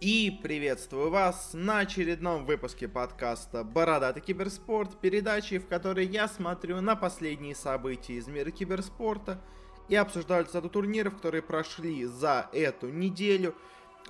И приветствую вас на очередном выпуске подкаста «Бородатый киберспорт», передачи, в которой я смотрю на последние события из мира киберспорта и обсуждаю результаты турниров, которые прошли за эту неделю.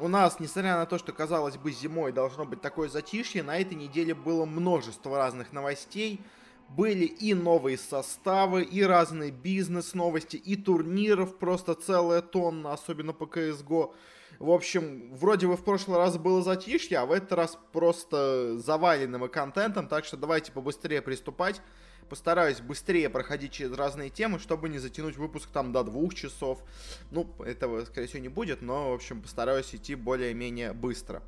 У нас, несмотря на то, что, казалось бы, зимой должно быть такое затишье, на этой неделе было множество разных новостей. Были и новые составы, и разные бизнес-новости, и турниров просто целая тонна, особенно по CSGO. В общем, вроде бы в прошлый раз было затишье, а в этот раз просто заваленным контентом, так что давайте побыстрее приступать. Постараюсь быстрее проходить через разные темы, чтобы не затянуть выпуск там до двух часов. Ну, этого, скорее всего, не будет, но, в общем, постараюсь идти более-менее быстро.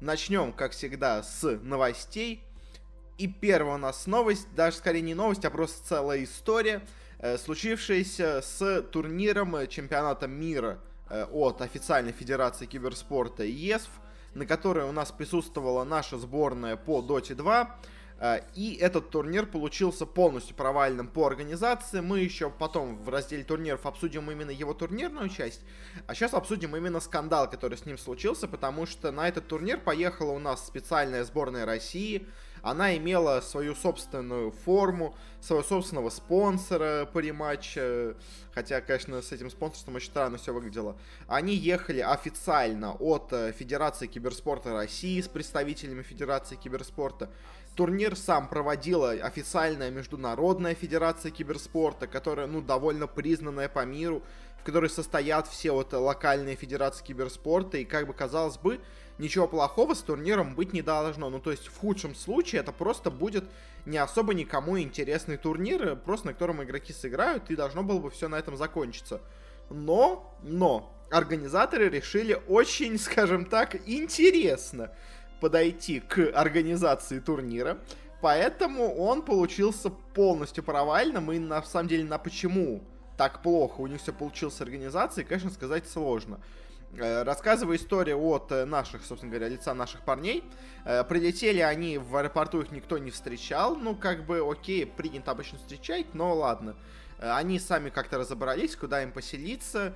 Начнем, как всегда, с новостей. И первая у нас новость, даже скорее не новость, а просто целая история, э, случившаяся с турниром чемпионата мира – Э, от официальной федерации киберспорта ЕСФ, на которой у нас присутствовала наша сборная по Доте 2. Э, и этот турнир получился полностью провальным по организации. Мы еще потом в разделе турниров обсудим именно его турнирную часть. А сейчас обсудим именно скандал, который с ним случился, потому что на этот турнир поехала у нас специальная сборная России – она имела свою собственную форму, своего собственного спонсора по рематча, хотя, конечно, с этим спонсорством очень странно все выглядело. Они ехали официально от э, Федерации киберспорта России с представителями Федерации киберспорта. Турнир сам проводила официальная международная федерация киберспорта, которая, ну, довольно признанная по миру, в которой состоят все вот локальные федерации киберспорта, и, как бы казалось бы, ничего плохого с турниром быть не должно. Ну, то есть, в худшем случае это просто будет не особо никому интересный турнир, просто на котором игроки сыграют, и должно было бы все на этом закончиться. Но, но, организаторы решили очень, скажем так, интересно подойти к организации турнира. Поэтому он получился полностью провальным, и на самом деле на почему так плохо у них все получилось с организацией, конечно, сказать сложно. Э, рассказывая историю от э, наших, собственно говоря, лица наших парней. Э, прилетели они, в аэропорту их никто не встречал. Ну, как бы, окей, принято обычно встречать, но ладно. Они сами как-то разобрались, куда им поселиться.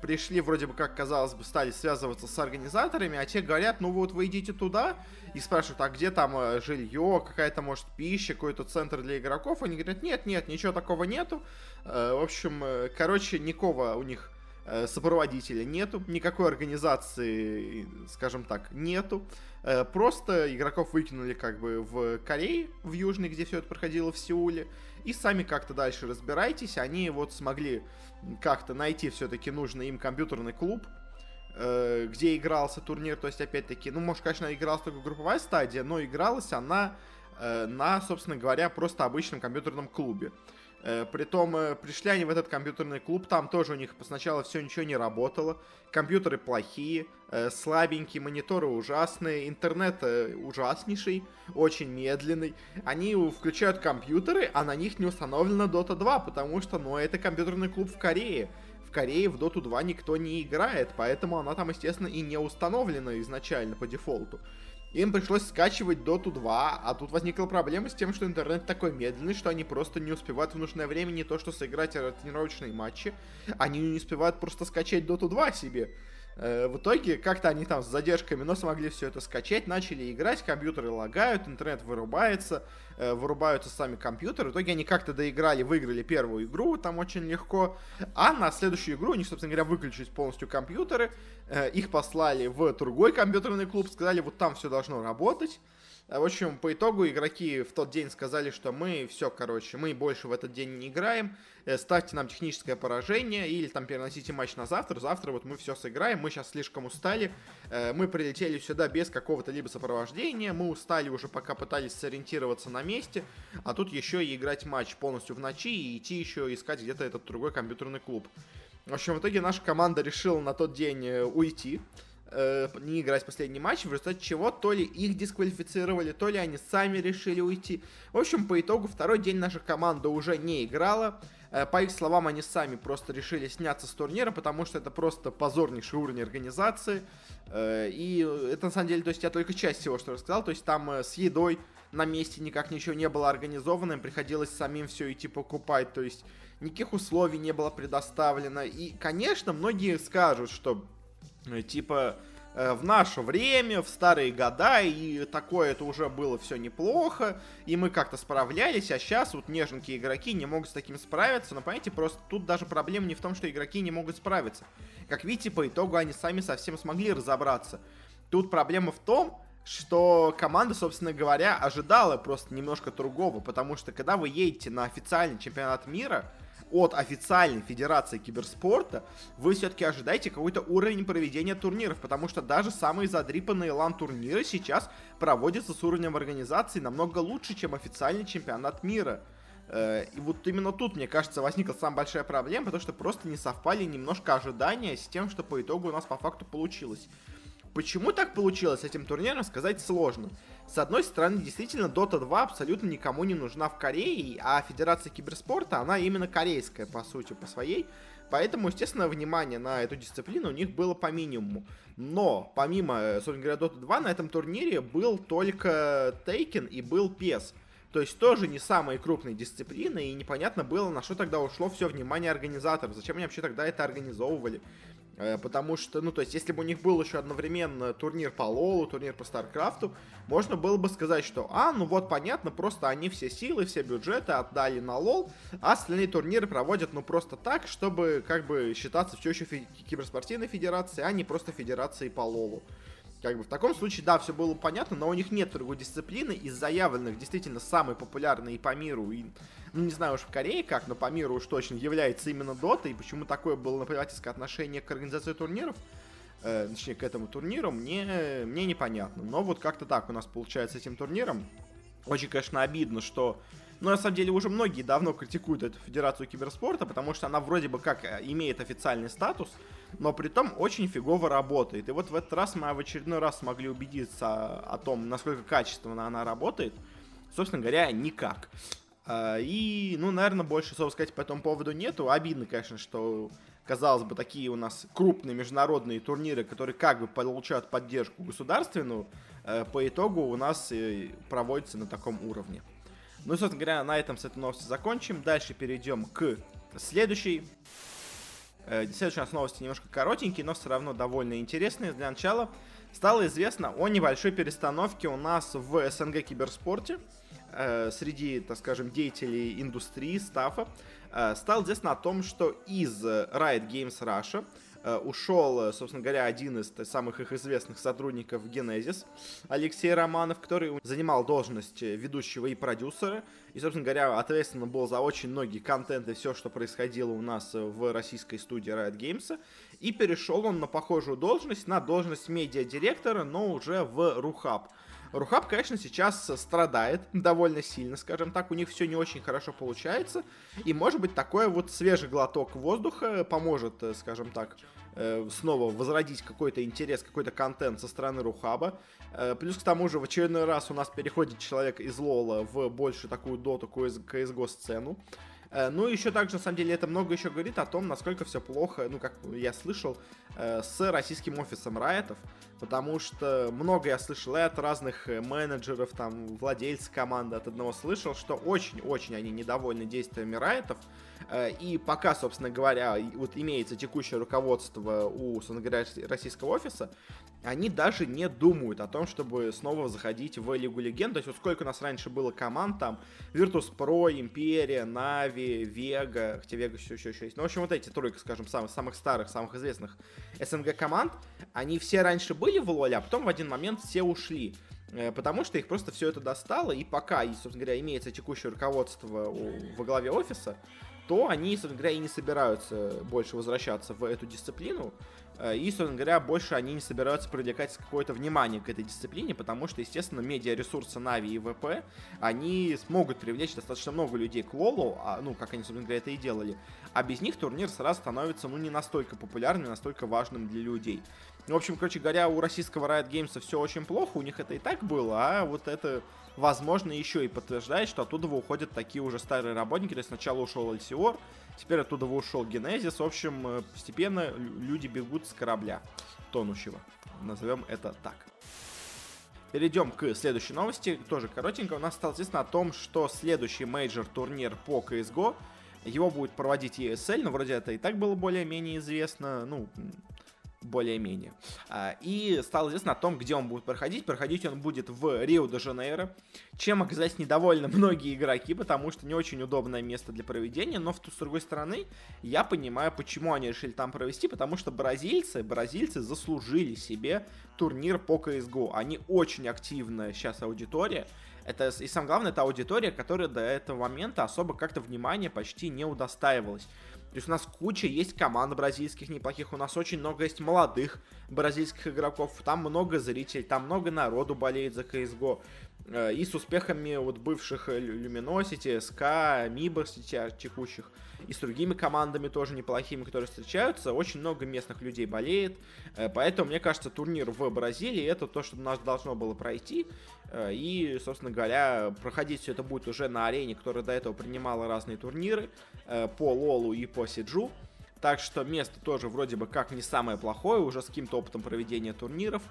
Пришли, вроде бы, как казалось бы, стали связываться с организаторами, а те говорят, ну вот вы идите туда и спрашивают, а где там жилье, какая-то, может, пища, какой-то центр для игроков. Они говорят, нет, нет, ничего такого нету. В общем, короче, никого у них Э, сопроводителя нету, никакой организации, скажем так, нету. Э, просто игроков выкинули как бы в Корее, в Южной, где все это проходило в Сеуле. И сами как-то дальше разбирайтесь. Они вот смогли как-то найти все-таки нужный им компьютерный клуб, э, где игрался турнир. То есть, опять-таки, ну, может, конечно, игралась только групповая стадия, но игралась она на, собственно говоря, просто обычном компьютерном клубе. Э, притом э, пришли они в этот компьютерный клуб, там тоже у них сначала все ничего не работало, компьютеры плохие, э, слабенькие, мониторы ужасные, интернет ужаснейший, очень медленный. Они включают компьютеры, а на них не установлена Dota 2, потому что, ну, это компьютерный клуб в Корее. В Корее в Dota 2 никто не играет, поэтому она там, естественно, и не установлена изначально по дефолту. Им пришлось скачивать Dota 2, а тут возникла проблема с тем, что интернет такой медленный, что они просто не успевают в нужное время не то что сыграть тренировочные матчи, они не успевают просто скачать Dota 2 себе. Э, в итоге как-то они там с задержками, но смогли все это скачать, начали играть, компьютеры лагают, интернет вырубается, э, вырубаются сами компьютеры. В итоге они как-то доиграли, выиграли первую игру, там очень легко. А на следующую игру у них, собственно говоря, выключились полностью компьютеры, э, их послали в другой компьютерный клуб, сказали, вот там все должно работать. А, в общем, по итогу игроки в тот день сказали, что мы все, короче, мы больше в этот день не играем, э, ставьте нам техническое поражение или там переносите матч на завтра, завтра вот мы все сыграем, мы сейчас слишком устали, э, мы прилетели сюда без какого-то либо сопровождения, мы устали уже пока пытались сориентироваться на месте, а тут еще и играть матч полностью в ночи и идти еще искать где-то этот другой компьютерный клуб. В общем, в итоге наша команда решила на тот день э, уйти, э, не играть последний матч, в результате чего то ли их дисквалифицировали, то ли они сами решили уйти. В общем, по итогу второй день наша команда уже не играла. Э, по их словам, они сами просто решили сняться с турнира, потому что это просто позорнейший уровень организации. Э, и это на самом деле, то есть я только часть всего, что рассказал. То есть там э, с едой на месте никак ничего не было организовано, им приходилось самим все идти покупать. То есть никаких условий не было предоставлено. И, конечно, многие скажут, что типа, э, в наше время, в старые года, и такое это уже было все неплохо, и мы как-то справлялись, а сейчас вот неженькие игроки не могут с таким справиться, но понимаете, просто тут даже проблема не в том, что игроки не могут справиться. Как видите, по итогу они сами совсем смогли разобраться. Тут проблема в том, что команда, собственно говоря, ожидала просто немножко другого, потому что когда вы едете на официальный чемпионат мира от официальной федерации киберспорта, вы все-таки ожидаете какой-то уровень проведения турниров, потому что даже самые задрипанные лан-турниры сейчас проводятся с уровнем организации намного лучше, чем официальный чемпионат мира. Э, и вот именно тут, мне кажется, возникла самая большая проблема, потому что просто не совпали немножко ожидания с тем, что по итогу у нас по факту получилось. Почему так получилось с этим турниром, сказать сложно. С одной стороны, действительно, Dota 2 абсолютно никому не нужна в Корее, а Федерация Киберспорта, она именно корейская, по сути, по своей. Поэтому, естественно, внимание на эту дисциплину у них было по минимуму. Но, помимо, собственно говоря, Dota 2, на этом турнире был только Taken и был PES. То есть тоже не самые крупные дисциплины, и непонятно было, на что тогда ушло все внимание организаторов. Зачем они вообще тогда это организовывали? Э, потому что, ну, то есть, если бы у них был еще одновременно турнир по Лолу, турнир по Старкрафту, можно было бы сказать, что, а, ну вот понятно, просто они все силы, все бюджеты отдали на Лол, а остальные турниры проводят, ну, просто так, чтобы, как бы, считаться все еще фи- киберспортивной федерацией, а не просто федерацией по Лолу. Как бы в таком случае, да, все было понятно, но у них нет другой дисциплины из заявленных, действительно, самой популярной и по миру, и, ну, не знаю уж в Корее как, но по миру уж точно является именно Дота, и почему такое было наплевательское отношение к организации турниров, э, точнее, к этому турниру, мне, мне непонятно. Но вот как-то так у нас получается с этим турниром. Очень, конечно, обидно, что но на самом деле уже многие давно критикуют эту Федерацию Киберспорта, потому что она вроде бы как э, имеет официальный статус, но при том очень фигово работает. И вот в этот раз мы в очередной раз смогли убедиться о том, насколько качественно она работает. Собственно говоря, никак. А, и, ну, наверное, больше слова сказать по этому поводу нету. Обидно, конечно, что, казалось бы, такие у нас крупные международные турниры, которые как бы получают поддержку государственную, э, по итогу у нас проводятся на таком уровне. Ну и, собственно говоря, на этом с этой новостью закончим. Дальше перейдем к следующей. Э, следующие у нас новости немножко коротенькие, но все равно довольно интересные. Для начала стало известно о небольшой перестановке у нас в СНГ киберспорте э, среди, так скажем, деятелей индустрии, стафа. Э, стало известно о том, что из Riot Games Russia Э, ушел, э, собственно говоря, один из самых их известных сотрудников Genesis, Алексей Романов, который занимал должность ведущего и продюсера, и, собственно говоря, ответственно был за очень многие контенты, все, что происходило у нас в российской студии Riot Games, и перешел он на похожую должность, на должность медиа-директора, но уже в Рухаб. Рухаб, конечно, сейчас страдает довольно сильно, скажем так, у них все не очень хорошо получается, и, может быть, такой вот свежий глоток воздуха поможет, э, скажем так, э, снова возродить какой-то интерес, какой-то контент со стороны Рухаба. Э, плюс к тому же в очередной раз у нас переходит человек из Лола в больше такую доту CSGO сцену. Ну, еще также, на самом деле, это много еще говорит о том, насколько все плохо, ну, как я слышал, с российским офисом Райтов потому что много я слышал и от разных э, менеджеров, там, владельцев команды, от одного слышал, что очень-очень они недовольны действиями Райтов, э, и пока, собственно говоря, вот имеется текущее руководство у, собственно говоря, российского офиса, они даже не думают о том, чтобы снова заходить в Лигу Легенд. То есть вот сколько у нас раньше было команд, там, Virtus.pro, Империя, Нави, Вега, хотя Вега все еще, еще есть. Ну, в общем, вот эти тройка, скажем, самых, самых старых, самых известных СНГ команд, они все раньше были в Лоле, а потом в один момент все ушли. Э, потому что их просто все это достало, и пока, и, собственно говоря, имеется текущее руководство во главе офиса, то они, собственно говоря, и не собираются больше возвращаться в эту дисциплину. Э, и, собственно говоря, больше они не собираются привлекать какое-то внимание к этой дисциплине, потому что, естественно, медиаресурсы Нави и ВП, они смогут привлечь достаточно много людей к Лолу, а, ну, как они, собственно говоря, это и делали. А без них турнир сразу становится, ну, не настолько популярным, не настолько важным для людей. Ну, в общем, короче говоря, у российского Riot Games все очень плохо, у них это и так было, а вот это, возможно, еще и подтверждает, что оттуда уходят такие уже старые работники. То есть сначала ушел Альсиор, теперь оттуда ушел Генезис. В общем, э, постепенно люди бегут с корабля тонущего. Назовем это так. Перейдем к следующей новости, тоже коротенько. У нас стало известно о том, что следующий мейджор турнир по CSGO, его будет проводить ESL, но вроде это и так было более-менее известно. Ну, более-менее. А, и стало известно о том, где он будет проходить. Проходить он будет в Рио-де-Жанейро, чем оказались недовольны многие игроки, потому что не очень удобное место для проведения, но с другой стороны, я понимаю, почему они решили там провести, потому что бразильцы, бразильцы заслужили себе турнир по CSGO. Они очень активная сейчас аудитория, это, и самое главное, это аудитория, которая до этого момента особо как-то внимания почти не удостаивалась. То есть у нас куча есть команд бразильских неплохих, у нас очень много есть молодых бразильских игроков, там много зрителей, там много народу болеет за CSGO. Э, и с успехами вот бывших Luminosity, SK, Миба текущих, и с другими командами тоже неплохими, которые встречаются. Очень много местных людей болеет, э, поэтому, мне кажется, турнир в Бразилии это то, что у нас должно было пройти. Э, и, собственно говоря, проходить все это будет уже на арене, которая до этого принимала разные турниры по Лолу и по Сиджу. Так что место тоже вроде бы как не самое плохое, уже с каким-то опытом проведения турниров.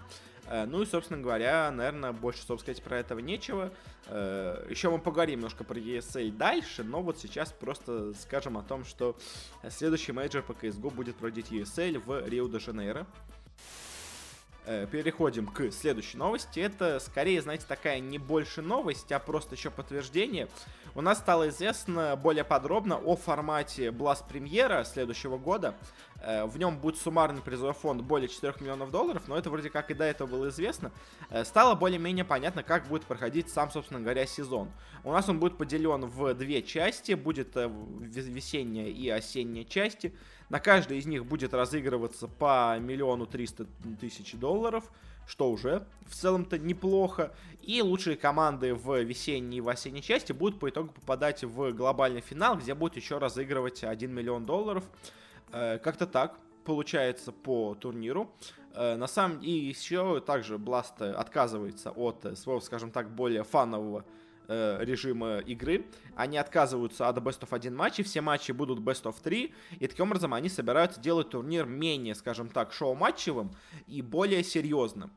Э, ну и, собственно говоря, наверное, больше, собственно сказать, про этого нечего. Э, Еще мы поговорим немножко про ESL дальше, но вот сейчас просто скажем о том, что следующий мейджор по CSGO будет проводить ESL в Рио-де-Жанейро. Э, переходим к следующей новости. Это, скорее, знаете, такая не больше новость, а просто еще подтверждение. У нас стало известно более подробно о формате Blast премьера следующего года. Э, в нем будет суммарный призовой фонд более 4 миллионов долларов, но это вроде как и до этого было известно. Э, стало более-менее понятно, как будет проходить сам, собственно говоря, сезон. У нас он будет поделен в две части. Будет весенняя и осенняя части. На каждой из них будет разыгрываться по миллиону триста тысяч долларов, что уже в целом-то неплохо. И лучшие команды в весенней и в осенней части будут по итогу попадать в глобальный финал, где будет еще разыгрывать 1 миллион долларов. Э, как-то так получается по турниру. Э, на самом деле еще также Blast отказывается от своего, скажем так, более фанового э, режима игры. Они отказываются от Best of 1 матчей, все матчи будут Best of 3, и таким образом они собираются делать турнир менее, скажем так, шоу-матчевым и более серьезным.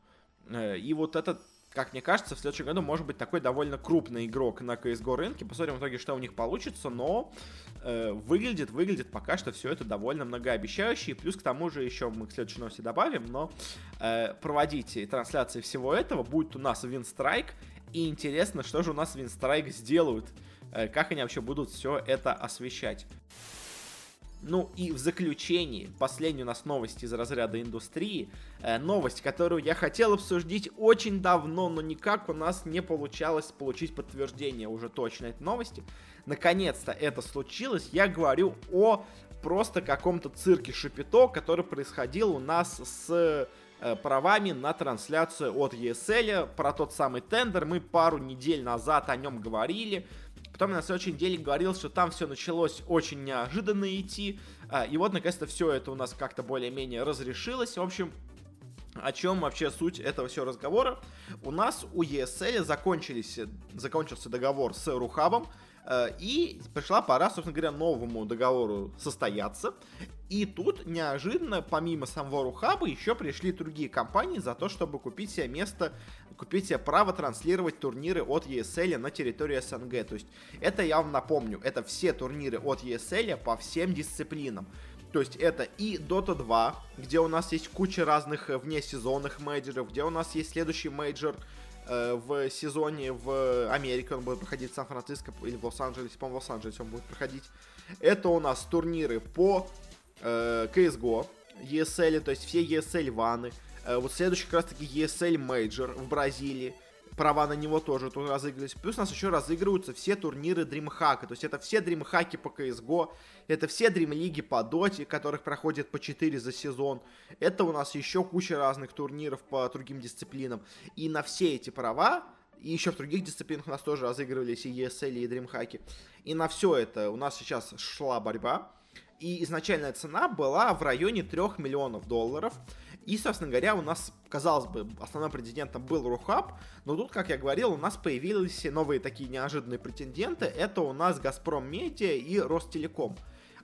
Э, и вот этот как мне кажется, в следующем году может быть такой довольно крупный игрок на CSGO рынке. Посмотрим в итоге, что у них получится, но э, выглядит, выглядит пока что все это довольно многообещающе. И плюс к тому же еще мы к следующей новости добавим, но э, проводить трансляции всего этого будет у нас Winstrike и интересно, что же у нас Винстрайк сделают, э, как они вообще будут все это освещать. Ну и в заключении, последняя у нас новость из разряда индустрии. Э, новость, которую я хотел обсудить очень давно, но никак у нас не получалось получить подтверждение уже точно этой новости. Наконец-то это случилось. Я говорю о просто каком-то цирке Шапито, который происходил у нас с правами на трансляцию от ESL. Про тот самый тендер мы пару недель назад о нем говорили. Потом я на следующей неделе говорил, что там все началось очень неожиданно идти. А, и вот, наконец-то, все это у нас как-то более-менее разрешилось. В общем, о чем вообще суть этого всего разговора? У нас у ESL закончились, закончился договор с Рухабом, Э, и пришла пора, собственно говоря, новому договору состояться. И тут неожиданно, помимо самого Рухаба, еще пришли другие компании за то, чтобы купить себе место, купить себе право транслировать турниры от ESL на территории СНГ. То есть это я вам напомню, это все турниры от ESL по всем дисциплинам. То есть это и Dota 2, где у нас есть куча разных э, внесезонных мейджоров, где у нас есть следующий мейджор Э, в сезоне в Америке, он будет проходить в Сан-Франциско или в Лос-Анджелесе, по-моему, в Лос-Анджелесе он будет проходить. Это у нас турниры по э, CSGO, ESL, то есть все ESL ваны. Э, вот следующий как раз таки ESL Major в Бразилии права на него тоже тут разыгрывались. Плюс у нас еще разыгрываются все турниры DreamHack. То есть это все DreamHack по CSGO, это все Dream по Dota, которых проходит по 4 за сезон. Это у нас еще куча разных турниров по другим дисциплинам. И на все эти права и еще в других дисциплинах у нас тоже разыгрывались и ESL, и DreamHack. И на все это у нас сейчас шла борьба. И изначальная цена была в районе 3 миллионов долларов. И, собственно говоря, у нас, казалось бы, основным претендентом был Рухаб, но тут, как я говорил, у нас появились новые такие неожиданные претенденты. Это у нас Газпром Медиа и Ростелеком.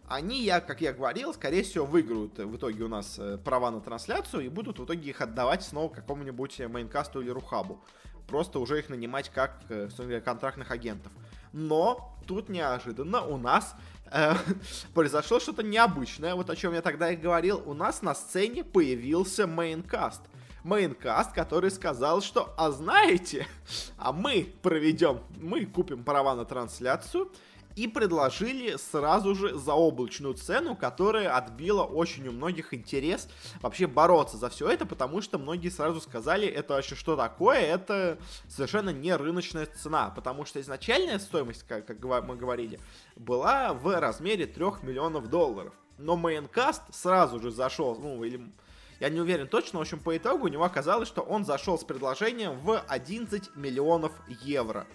Они, я, как я говорил, скорее всего, выиграют в итоге у нас э, права на трансляцию и будут в итоге их отдавать снова какому-нибудь мейнкасту или Рухабу. Просто уже их нанимать как, э, контрактных агентов. Но тут неожиданно у нас э, произошло что-то необычное. Вот о чем я тогда и говорил. У нас на сцене появился мейнкаст. Мейнкаст, который сказал, что, а знаете, а мы проведем, мы купим права на трансляцию, и предложили сразу же заоблачную цену, которая отбила очень у многих интерес вообще бороться за все это, потому что многие сразу сказали, это вообще что такое, это совершенно не рыночная цена, потому что изначальная стоимость, как, как мы говорили, была в размере 3 миллионов долларов. Но мейнкаст сразу же зашел, ну, или я не уверен точно, в общем, по итогу у него оказалось, что он зашел с предложением в 11 миллионов евро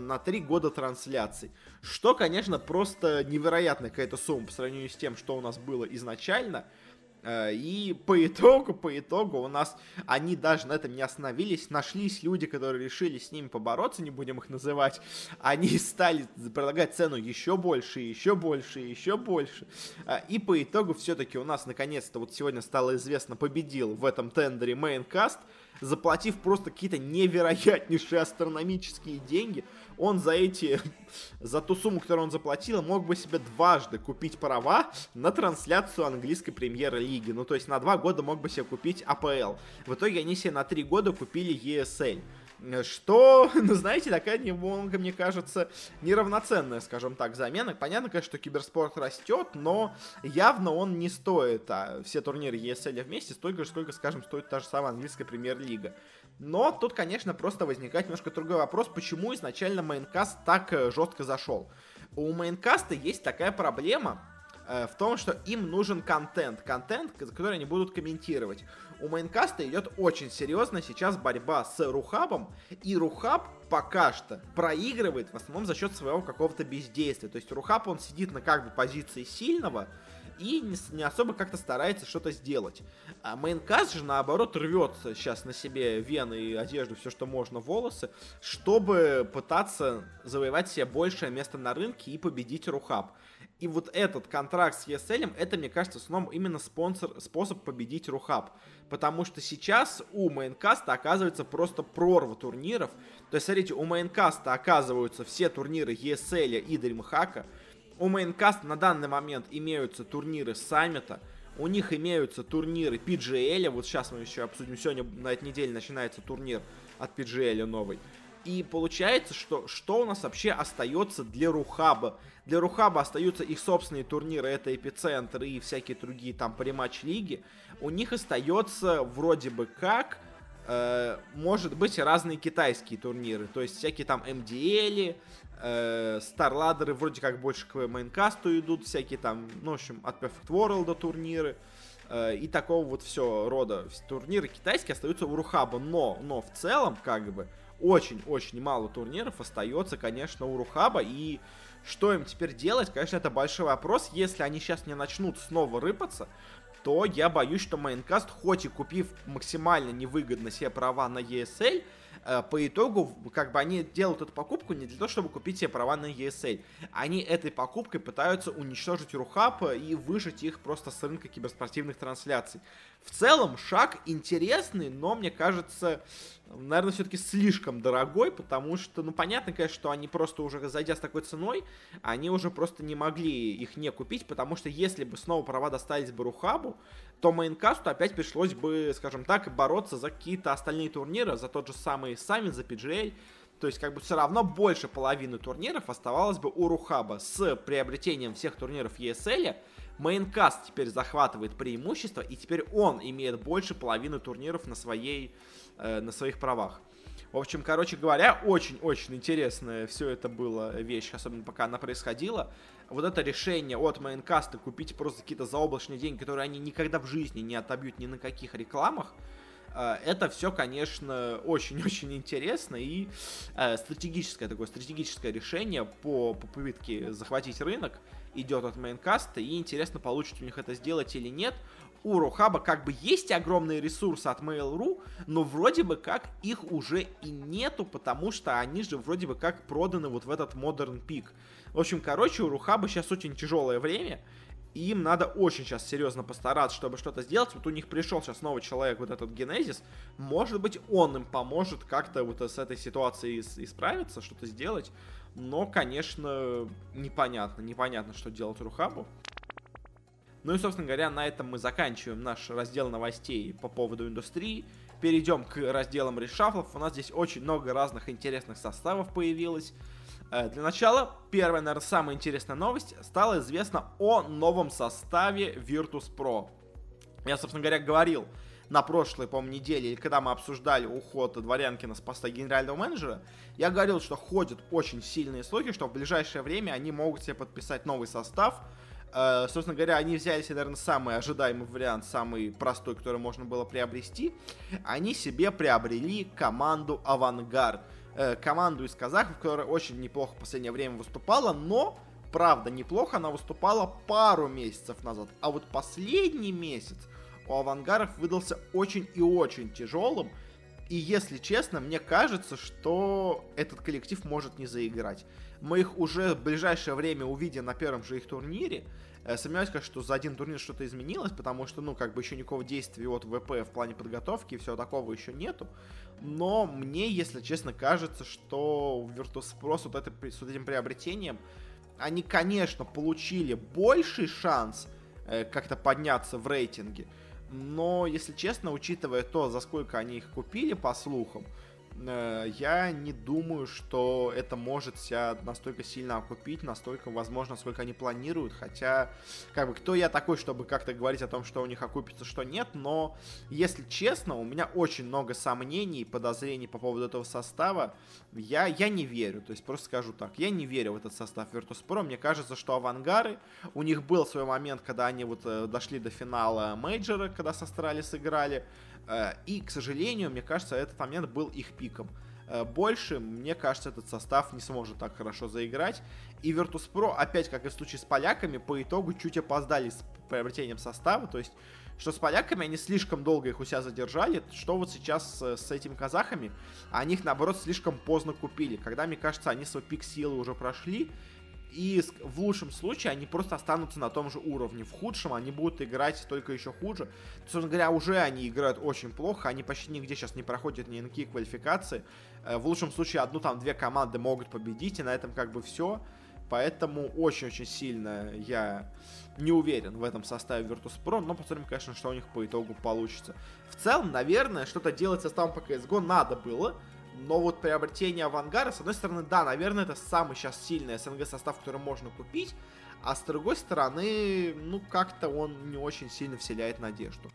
на 3 года трансляций. Что, конечно, просто невероятная какая-то сумма по сравнению с тем, что у нас было изначально. Э, и по итогу, по итогу у нас, они даже на этом не остановились, нашлись люди, которые решили с ними побороться, не будем их называть, они стали предлагать цену еще больше, еще больше, еще больше. Э, и по итогу все-таки у нас наконец-то вот сегодня стало известно, победил в этом тендере Maincast, заплатив просто какие-то невероятнейшие астрономические деньги, он за эти, за ту сумму, которую он заплатил, мог бы себе дважды купить права на трансляцию английской премьер-лиги. Ну, то есть на два года мог бы себе купить АПЛ. В итоге они себе на три года купили ESL. Что, ну, знаете, такая немного, мне кажется, неравноценная, скажем так, замена. Понятно, конечно, что киберспорт растет, но явно он не стоит а все турниры ESL вместе столько же, сколько, скажем, стоит та же самая английская премьер-лига. Но тут, конечно, просто возникает немножко другой вопрос, почему изначально мейнкаст так э, жестко зашел. У мейнкаста есть такая проблема, э, в том, что им нужен контент. Контент, который они будут комментировать. У мейнкаста идет очень серьезно сейчас борьба с Рухабом, и Рухаб пока что проигрывает в основном за счет своего какого-то бездействия. То есть Рухаб, он сидит на как бы позиции сильного, и не, особо как-то старается что-то сделать. А мейнкаст же, наоборот, рвется сейчас на себе вены и одежду, все, что можно, волосы, чтобы пытаться завоевать себе большее место на рынке и победить Рухаб. И вот этот контракт с ESL, это, мне кажется, в основном именно спонсор, способ победить Рухаб. Потому что сейчас у Мейнкаста оказывается просто прорва турниров. То есть, смотрите, у Мейнкаста оказываются все турниры ESL и DreamHack. У Мейнкаста на данный момент имеются турниры Саммита, у них имеются турниры PGL, вот сейчас мы еще обсудим, сегодня на этой неделе начинается турнир от PGL новый. И получается, что что у нас вообще остается для Рухаба? Для Рухаба остаются их собственные турниры, это Эпицентр и всякие другие там париматч лиги. У них остается вроде бы как, э, может быть, разные китайские турниры. То есть всякие там MDL, э, Старладеры вроде как больше к мейнкасту идут, всякие там, ну, в общем, от Perfect World турниры э, и такого вот все рода турниры китайские остаются у Рухаба, но, но в целом, как бы, очень-очень мало турниров остается, конечно, у Рухаба, и что им теперь делать, конечно, это большой вопрос, если они сейчас не начнут снова рыпаться, то я боюсь, что Майнкаст, хоть и купив максимально невыгодно себе права на ESL, по итогу, как бы они делают эту покупку не для того, чтобы купить себе права на ESL. Они этой покупкой пытаются уничтожить Рухаб и выжить их просто с рынка киберспортивных трансляций. В целом, шаг интересный, но, мне кажется, наверное, все-таки слишком дорогой, потому что, ну, понятно, конечно, что они просто уже, зайдя с такой ценой, они уже просто не могли их не купить, потому что если бы снова права достались бы Рухабу, то мейнкасту опять пришлось бы, скажем так, бороться за какие-то остальные турниры, за тот же самый Саммит, за PGA, то есть, как бы все равно больше половины турниров оставалось бы у Рухаба. С приобретением всех турниров ESL Мейнкаст теперь захватывает преимущество, и теперь он имеет больше половины турниров на своей э, на своих правах. В общем, короче говоря, очень-очень интересная все это была вещь, особенно пока она происходила. Вот это решение от Мейнкаста купить просто какие-то заоблачные деньги, которые они никогда в жизни не отобьют ни на каких рекламах, э, это все, конечно, очень-очень интересно и э, стратегическое такое стратегическое решение по попытке захватить рынок идет от Мейнкаста, и интересно, получится у них это сделать или нет у Рухаба как бы есть огромные ресурсы от Mail.ru, но вроде бы как их уже и нету, потому что они же вроде бы как проданы вот в этот Modern Peak. В общем, короче, у Рухаба сейчас очень тяжелое время, и им надо очень сейчас серьезно постараться, чтобы что-то сделать. Вот у них пришел сейчас новый человек, вот этот Генезис. Может быть, он им поможет как-то вот с этой ситуацией исправиться, что-то сделать. Но, конечно, непонятно, непонятно, что делать Рухабу. Ну и, собственно говоря, на этом мы заканчиваем наш раздел новостей по поводу индустрии. Перейдем к разделам решафлов. У нас здесь очень много разных интересных составов появилось. Э, для начала, первая, наверное, самая интересная новость. Стало известно о новом составе Virtus Pro. Я, собственно говоря, говорил на прошлой, по-моему, неделе, когда мы обсуждали уход Дворянкина с поста генерального менеджера, я говорил, что ходят очень сильные слухи, что в ближайшее время они могут себе подписать новый состав, собственно говоря, они взяли себе, наверное, самый ожидаемый вариант, самый простой, который можно было приобрести. Они себе приобрели команду «Авангард». Uh, команду из казахов, которая очень неплохо в последнее время выступала, но, правда, неплохо она выступала пару месяцев назад. А вот последний месяц у «Авангаров» выдался очень и очень тяжелым. И, если честно, мне кажется, что этот коллектив может не заиграть. Мы их уже в ближайшее время увидим на первом же их турнире. Э, сомневаюсь, конечно, что за один турнир что-то изменилось, потому что, ну, как бы еще никакого действия от ВП в плане подготовки и всего такого еще нету. Но мне, если честно, кажется, что Virtus.pro с вот, это, с вот этим приобретением, они, конечно, получили больший шанс э, как-то подняться в рейтинге, но, если честно, учитывая то, за сколько они их купили, по слухам, я не думаю, что это может себя настолько сильно окупить, настолько, возможно, сколько они планируют. Хотя, как бы, кто я такой, чтобы как-то говорить о том, что у них окупится, что нет. Но, если честно, у меня очень много сомнений и подозрений по поводу этого состава. Я, я не верю, то есть просто скажу так, я не верю в этот состав Virtus.pro. Мне кажется, что авангары, у них был свой момент, когда они вот э, дошли до финала мейджора, когда с Астрали сыграли. Э, и, к сожалению, мне кажется, этот момент был их пиком. Э, больше, мне кажется, этот состав не сможет так хорошо заиграть. И Virtus.pro, опять как и в случае с поляками, по итогу чуть опоздали с приобретением состава. То есть, что с поляками они слишком долго их у себя задержали, что вот сейчас с, с этими казахами, они их, наоборот, слишком поздно купили. Когда, мне кажется, они свой пик силы уже прошли, и в лучшем случае они просто останутся на том же уровне. В худшем они будут играть только еще хуже. Собственно говоря, уже они играют очень плохо. Они почти нигде сейчас не проходят ни на какие квалификации. Э, в лучшем случае одну там две команды могут победить, и на этом как бы все. Поэтому очень-очень сильно я не уверен в этом составе Virtus.pro, но посмотрим, конечно, что у них по итогу получится. В целом, наверное, что-то делать со составом по CSGO надо было, но вот приобретение Авангара, с одной стороны, да, наверное, это самый сейчас сильный СНГ состав, который можно купить, а с другой стороны, ну, как-то он не очень сильно вселяет надежду.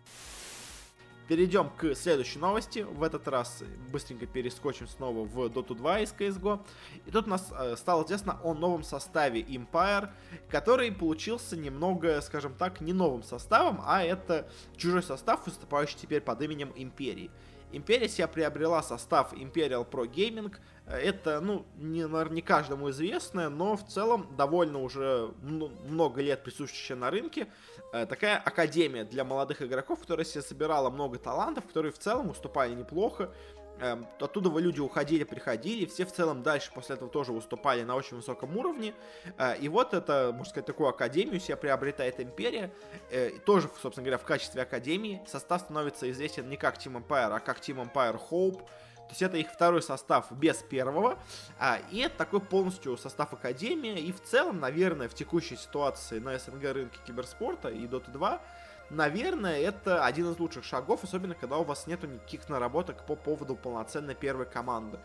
Перейдем к следующей новости. В этот раз быстренько перескочим снова в Dota 2 из CSGO. И тут у нас э, стало известно о новом составе Empire, который получился немного, скажем так, не новым составом, а это чужой состав, выступающий теперь под именем Империи. Империя себя приобрела состав Imperial Pro Gaming. Это, ну, не, наверное, не каждому известно, но в целом довольно уже много лет присутствующая на рынке. Э, такая академия для молодых игроков, которая себе собирала много талантов, которые в целом уступали неплохо. Эм, оттуда люди уходили, приходили, все в целом дальше после этого тоже выступали на очень высоком уровне. Э, и вот это, можно сказать, такую академию себе приобретает Империя. Э, тоже, собственно говоря, в качестве академии. Состав становится известен не как Team Empire, а как Team Empire Hope. То есть это их второй состав без первого. А, и это такой полностью состав Академии. И в целом, наверное, в текущей ситуации на СНГ рынке киберспорта и Dota 2 наверное, это один из лучших шагов, особенно когда у вас нету никаких наработок по поводу полноценной первой команды.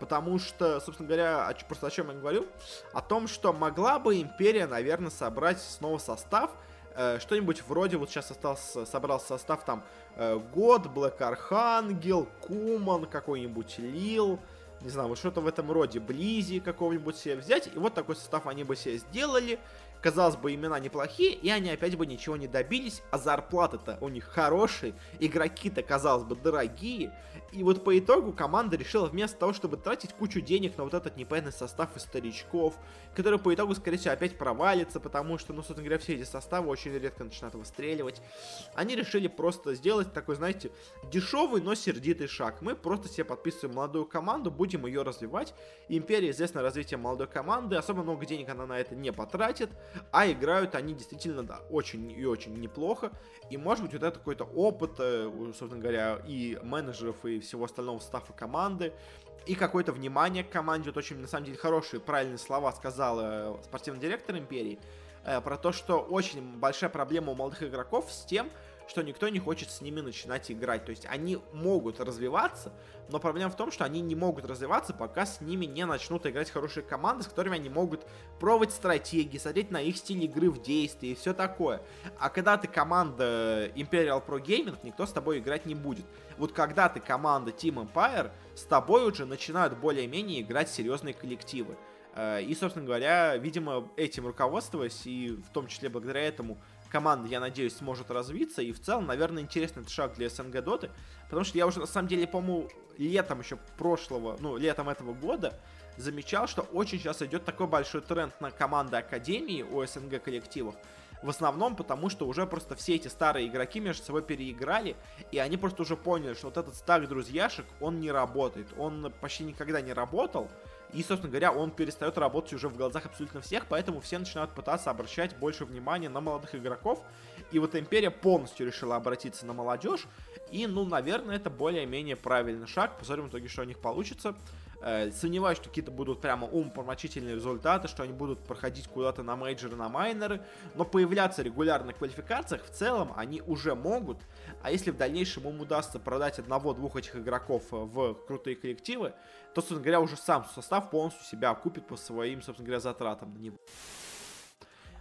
Потому что, собственно говоря, просто о чем я говорю? О том, что могла бы Империя, наверное, собрать снова состав, э, что-нибудь вроде, вот сейчас остался, собрал состав там э, Год, Блэк Архангел, Куман, какой-нибудь Лил, не знаю, вот что-то в этом роде, Близи какого-нибудь себе взять, и вот такой состав они бы себе сделали, Казалось бы, имена неплохие, и они опять бы ничего не добились, а зарплаты-то у них хорошие, игроки-то, казалось бы, дорогие. И вот по итогу команда решила вместо того, чтобы тратить кучу денег на вот этот непонятный состав из старичков, который по итогу, скорее всего, опять провалится, потому что, ну, собственно говоря, все эти составы очень редко начинают выстреливать. Они решили просто сделать такой, знаете, дешевый, но сердитый шаг. Мы просто себе подписываем молодую команду, будем ее развивать. Империя известна развитием молодой команды, особо много денег она на это не потратит. а играют они действительно, да, очень и очень неплохо, и может быть вот это какой-то опыт, э, собственно говоря, и менеджеров, и всего остального стафа команды, и какое-то внимание к команде, вот очень, на самом деле, хорошие, правильные слова сказал э, спортивный директор Империи, э, про то, что очень большая проблема у молодых игроков с тем, что никто не хочет с ними начинать играть. То есть они могут развиваться, но проблема в том, что они не могут развиваться, пока с ними не начнут играть хорошие команды, с которыми они могут пробовать стратегии, смотреть на их стиль игры в действии и все такое. А когда ты команда Imperial Pro Gaming, никто с тобой играть не будет. Вот когда ты команда Team Empire, с тобой уже начинают более-менее играть серьезные коллективы. Э, и, собственно говоря, видимо, этим руководствуясь, и в том числе благодаря этому команда, я надеюсь, сможет развиться. И в целом, наверное, интересный шаг для СНГ Доты. Потому что я уже, на самом деле, по-моему, летом еще прошлого, ну, летом этого года замечал, что очень сейчас идет такой большой тренд на команды Академии у СНГ коллективов. В основном потому, что уже просто все эти старые игроки между собой переиграли, и они просто уже поняли, что вот этот старый друзьяшек, он не работает. Он почти никогда не работал, и, собственно говоря, он перестает работать уже в глазах абсолютно всех, поэтому все начинают пытаться обращать больше внимания на молодых игроков. И вот Империя полностью решила обратиться на молодежь. И, ну, наверное, это более-менее правильный шаг. Посмотрим в итоге, что у них получится. Э, сомневаюсь, что какие-то будут прямо умопомрачительные результаты, что они будут проходить куда-то на мейджоры, на майнеры, но появляться регулярно в квалификациях в целом они уже могут, а если в дальнейшем им удастся продать одного-двух этих игроков в крутые коллективы, то, собственно говоря, уже сам состав полностью себя окупит по своим, собственно говоря, затратам на него.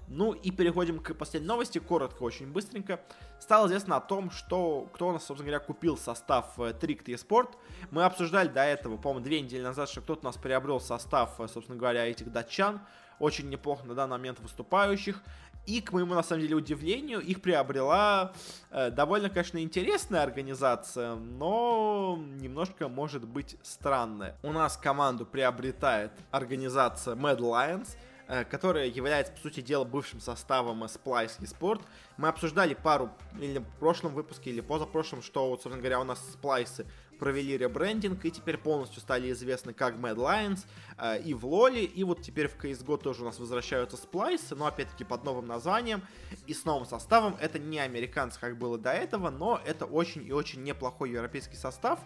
Ну и переходим к последней новости, коротко, очень быстренько. Стало известно о том, что кто у нас, собственно говоря, купил состав э, Tricked eSport. Мы обсуждали до этого, по-моему, две недели назад, что кто-то у нас приобрел состав, э, собственно говоря, этих датчан. Очень неплохо на данный момент выступающих. И, к моему, на самом деле, удивлению, их приобрела э, довольно, конечно, интересная организация, но немножко, может быть, странная. У нас команду приобретает организация Mad Lions – Э, которая является, по сути дела, бывшим составом Splice eSport. Мы обсуждали пару, или в прошлом выпуске, или позапрошлом, что, вот, собственно говоря, у нас Splice провели ребрендинг и теперь полностью стали известны как Mad Lions э, и в Лоле, и вот теперь в CSGO тоже у нас возвращаются Splice, но опять-таки под новым названием и с новым составом. Это не американцы, как было до этого, но это очень и очень неплохой европейский состав.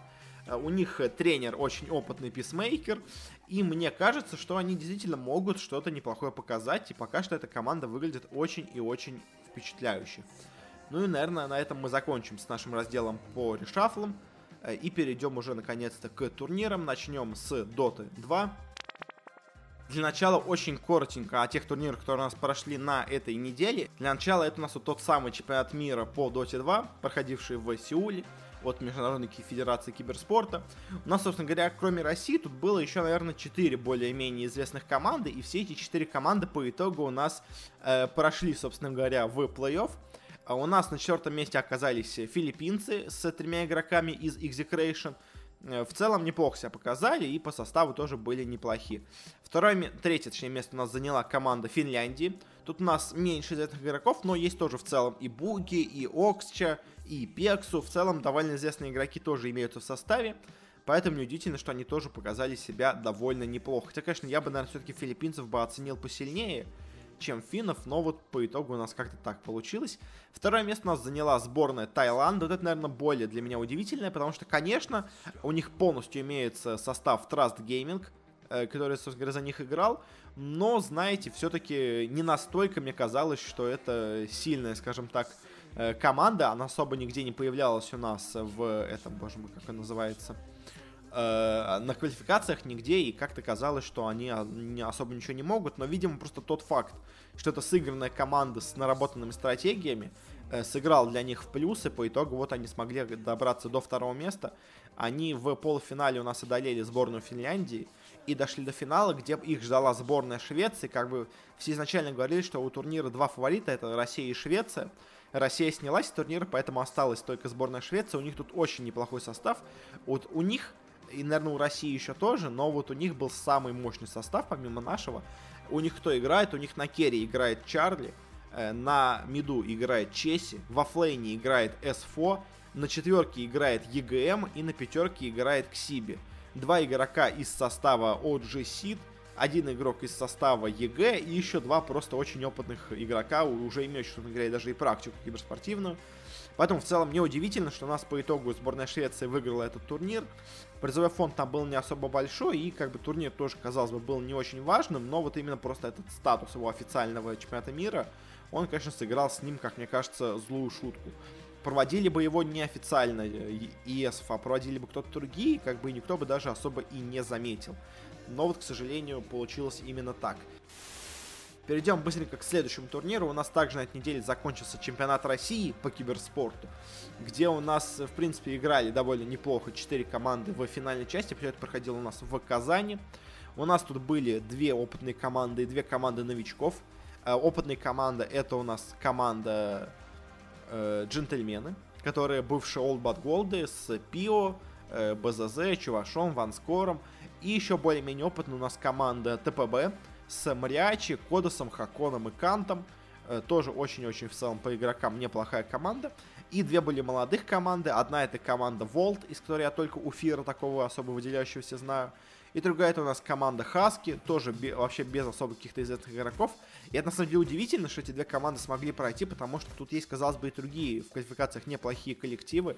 Э, у них э, тренер очень опытный писмейкер, и мне кажется, что они действительно могут что-то неплохое показать, и пока что эта команда выглядит очень и очень впечатляюще. Ну и, наверное, на этом мы закончим с нашим разделом по решафлам, э, и перейдем уже наконец-то к турнирам. Начнем с Dota 2. Для начала очень коротенько о тех турнирах, которые у нас прошли на этой неделе. Для начала это у нас вот тот самый чемпионат мира по Dota 2, проходивший в Сеуле от Международной Федерации Киберспорта. У нас, собственно говоря, кроме России, тут было еще, наверное, 4 более-менее известных команды, и все эти 4 команды по итогу у нас э, прошли, собственно говоря, в плей-офф. А у нас на четвертом месте оказались филиппинцы с тремя игроками из Execration. Э, в целом неплохо себя показали и по составу тоже были неплохие. Второе, третье, точнее, место у нас заняла команда Финляндии. Тут у нас меньше из этих игроков, но есть тоже в целом и Буги, и Оксча, и Пексу. В целом довольно известные игроки тоже имеются в составе. Поэтому неудивительно, что они тоже показали себя довольно неплохо. Хотя, конечно, я бы, наверное, все-таки филиппинцев бы оценил посильнее, чем финнов, но вот по итогу у нас как-то так получилось. Второе место у нас заняла сборная Таиланда. Вот это, наверное, более для меня удивительное, потому что, конечно, у них полностью имеется состав Trust Gaming, э, который, собственно говоря, за них играл. Но, знаете, все-таки не настолько мне казалось, что это сильная, скажем так, э, команда. Она особо нигде не появлялась у нас в этом, боже мой, как он называется, на квалификациях нигде, и как-то казалось, что они а, особо ничего не могут, но, видимо, просто тот факт, что это сыгранная команда с наработанными стратегиями, э, сыграл для них в плюсы, по итогу вот они смогли добраться до второго места, они в полуфинале у нас одолели сборную Финляндии, и дошли до финала, где их ждала сборная Швеции, как бы все изначально говорили, что у турнира два фаворита, это Россия и Швеция, Россия снялась с турнира, поэтому осталась только сборная Швеции. У них тут очень неплохой состав. Вот у них и, наверное, у России еще тоже, но вот у них был самый мощный состав, помимо нашего. У них кто играет? У них на керри играет Чарли, э, на миду играет Чеси, во флейне играет S4, на четверке играет EGM и на пятерке играет Ксиби. Два игрока из состава OG Seed, один игрок из состава EG и еще два просто очень опытных игрока, уже имеющих, собственно говоря, даже и практику киберспортивную. Поэтому в целом неудивительно, что у нас по итогу сборная Швеции выиграла этот турнир. Призовой фонд там был не особо большой, и как бы турнир тоже, казалось бы, был не очень важным, но вот именно просто этот статус его официального чемпионата мира, он, конечно, сыграл с ним, как мне кажется, злую шутку. Проводили бы его неофициально IeSF, а проводили бы кто-то другие, как бы никто бы даже особо и не заметил. Но вот, к сожалению, получилось именно так. Перейдем быстренько к следующему турниру. У нас также на этой неделе закончился чемпионат России по киберспорту, где у нас, в принципе, играли довольно неплохо 4 команды в финальной части. Все это проходило у нас в Казани. У нас тут были две опытные команды и две команды новичков. Э, опытная команда это у нас команда э, джентльмены, которые бывшие All But Gold с Пио, э, БЗЗ, Чувашом, Ванскором. И еще более-менее опытная у нас команда ТПБ, с Мариачи, Кодосом, Хаконом и Кантом. Э, тоже очень-очень в целом по игрокам неплохая команда. И две были молодых команды. Одна это команда Волт, из которой я только у Фира такого особо выделяющегося знаю. И другая это у нас команда Хаски, тоже бе, вообще без особых каких-то известных игроков. И это на самом деле удивительно, что эти две команды смогли пройти, потому что тут есть, казалось бы, и другие в квалификациях неплохие коллективы.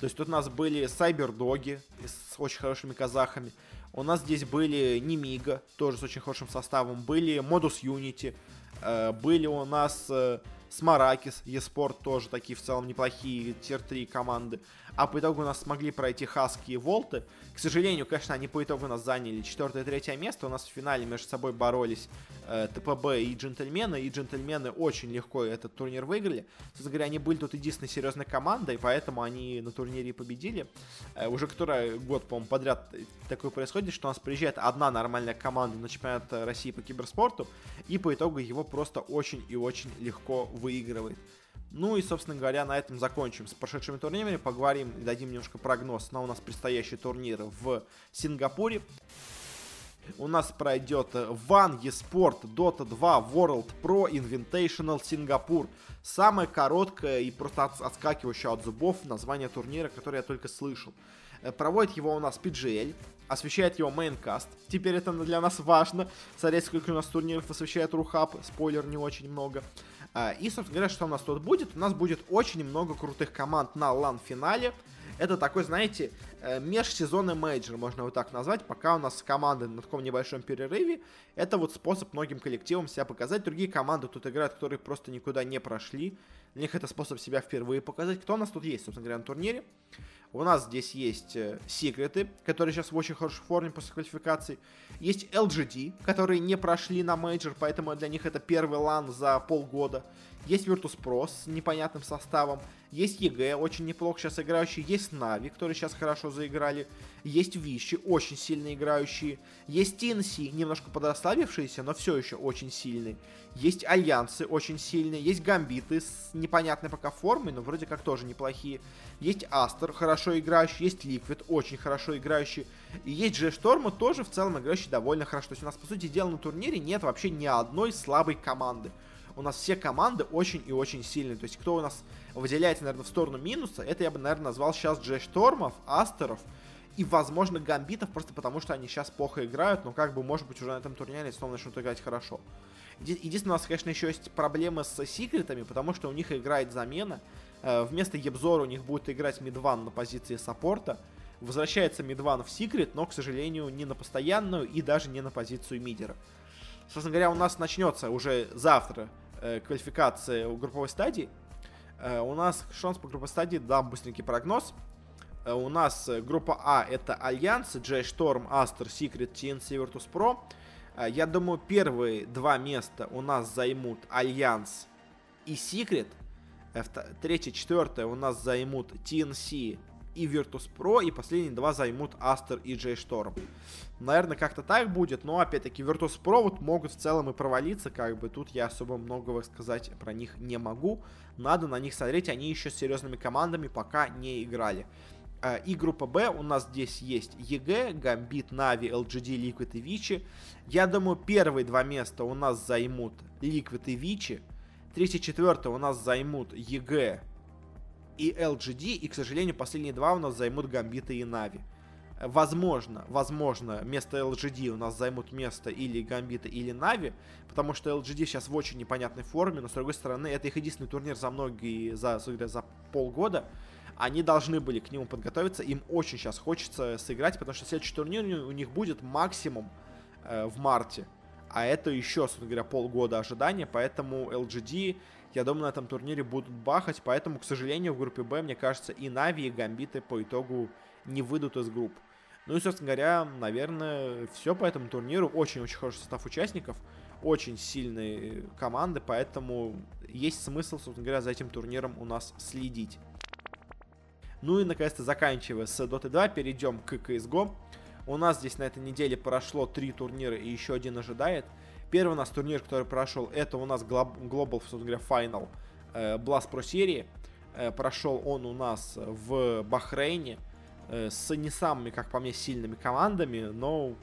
То есть тут у нас были Сайбердоги с очень хорошими казахами. У нас здесь были Немига, тоже с очень хорошим составом. Были Modus Unity. Э, были у нас э, Смаракис, Еспорт тоже такие в целом неплохие тир-3 команды. А по итогу у нас смогли пройти Хаски и Волты. К сожалению, конечно, они по итогу нас заняли четвертое и третье место. У нас в финале между собой боролись э, ТПБ и Джентльмены. И Джентльмены очень легко этот турнир выиграли. Собственно говоря, они были тут единственной серьезной командой, поэтому они на турнире победили. Э, уже который год, по-моему, подряд такое происходит, что у нас приезжает одна нормальная команда на чемпионат России по киберспорту. И по итогу его просто очень и очень легко выигрывает. Ну и, собственно говоря, на этом закончим с прошедшими турнирами. Поговорим и дадим немножко прогноз на у нас предстоящий турнир в Сингапуре. У нас пройдет One eSport Dota 2 World Pro Invitational Сингапур. Самое короткое и просто отскакивающее от зубов название турнира, которое я только слышал. Э, проводит его у нас PGL, освещает его мейнкаст. Теперь это для нас важно. Смотреть, сколько у нас турниров освещает Рухаб. Спойлер, не очень много. А, и, собственно говоря, что у нас тут будет? У нас будет очень много крутых команд на LAN-финале. Это такой, знаете, э, межсезонный мейджор, можно вот так назвать, пока у нас команды на таком небольшом перерыве. Это вот способ многим коллективам себя показать. Другие команды тут играют, которые просто никуда не прошли. Для них это способ себя впервые показать. Кто у нас тут есть, собственно говоря, на турнире? У нас здесь есть э, секреты, которые сейчас в очень хорошей форме после квалификации. Есть LGD, которые не прошли на мейджор, поэтому для них это первый лан за полгода. Есть Virtus.pro с непонятным составом. Есть EG, очень неплохо сейчас играющий. Есть Нави, которые сейчас хорошо заиграли. Есть Vici, очень сильно играющие. Есть TNC, немножко подрасслабившиеся, но все еще очень сильные. Есть Альянсы, очень сильные. Есть Гамбиты с непонятной пока формой, но вроде как тоже неплохие. Есть Aster, хорошо играющий. Есть Liquid, очень хорошо играющий. И есть J.Storm, тоже в целом играющий довольно хорошо. То есть у нас, по сути дела, на турнире нет вообще ни одной слабой команды у нас все команды очень и очень сильные. То есть, кто у нас выделяется, наверное, в сторону минуса, это я бы, наверное, назвал сейчас Джей Штормов, Астеров и, возможно, Гамбитов, просто потому что они сейчас плохо играют, но как бы, может быть, уже на этом турнире снова начнут играть хорошо. Единственное, у нас, конечно, еще есть проблемы с секретами, потому что у них играет замена. Э, вместо Ебзора у них будет играть Мидван на позиции саппорта. Возвращается Мидван в секрет, но, к сожалению, не на постоянную и даже не на позицию мидера. Собственно говоря, у нас начнется уже завтра э, квалификация у групповой стадии. Э, у нас шанс по групповой стадии, дам быстренький прогноз. Э, у нас э, группа А это Альянс, J.Storm, Aster, Secret, TNC, Virtus Pro. Э, я думаю, первые два места у нас займут Альянс и Secret. Э, третье, четвертое у нас займут TNC и Virtus Pro, и последние два займут Aster и J.Storm. Наверное, как-то так будет, но, опять-таки, Virtus Pro вот могут в целом и провалиться, как бы тут я особо многого сказать про них не могу. Надо на них смотреть, они еще с серьезными командами пока не играли. А, и группа Б у нас здесь есть EG, Гамбит, Нави, LGD, Liquid и Vici. Я думаю, первые два места у нас займут Liquid и Vici. Третье, четвертое у нас займут EG и LGD, и, к сожалению, последние два у нас займут Гамбиты и Нави. Возможно, возможно, вместо LGD у нас займут место или Гамбита, или Нави, потому что LGD сейчас в очень непонятной форме, но с другой стороны, это их единственный турнир за многие, за, за полгода. Они должны были к нему подготовиться, им очень сейчас хочется сыграть, потому что следующий турнир у них будет максимум э, в марте. А это еще, собственно говоря, полгода ожидания, поэтому LGD, я думаю, на этом турнире будут бахать, поэтому, к сожалению, в группе Б, мне кажется, и Нави, и Гамбиты по итогу не выйдут из групп. Ну и, собственно говоря, наверное, все по этому турниру. Очень-очень хороший состав участников, очень сильные команды, поэтому есть смысл, собственно говоря, за этим турниром у нас следить. Ну и, наконец-то, заканчивая с Dota 2, перейдем к CSGO. У нас здесь на этой неделе прошло три турнира и еще один ожидает. Первый у нас турнир, который прошел, это у нас Global, собственно говоря, Final э, Blast Pro серии. Э, прошел он у нас в Бахрейне. Э, с не самыми, как по мне, сильными командами, но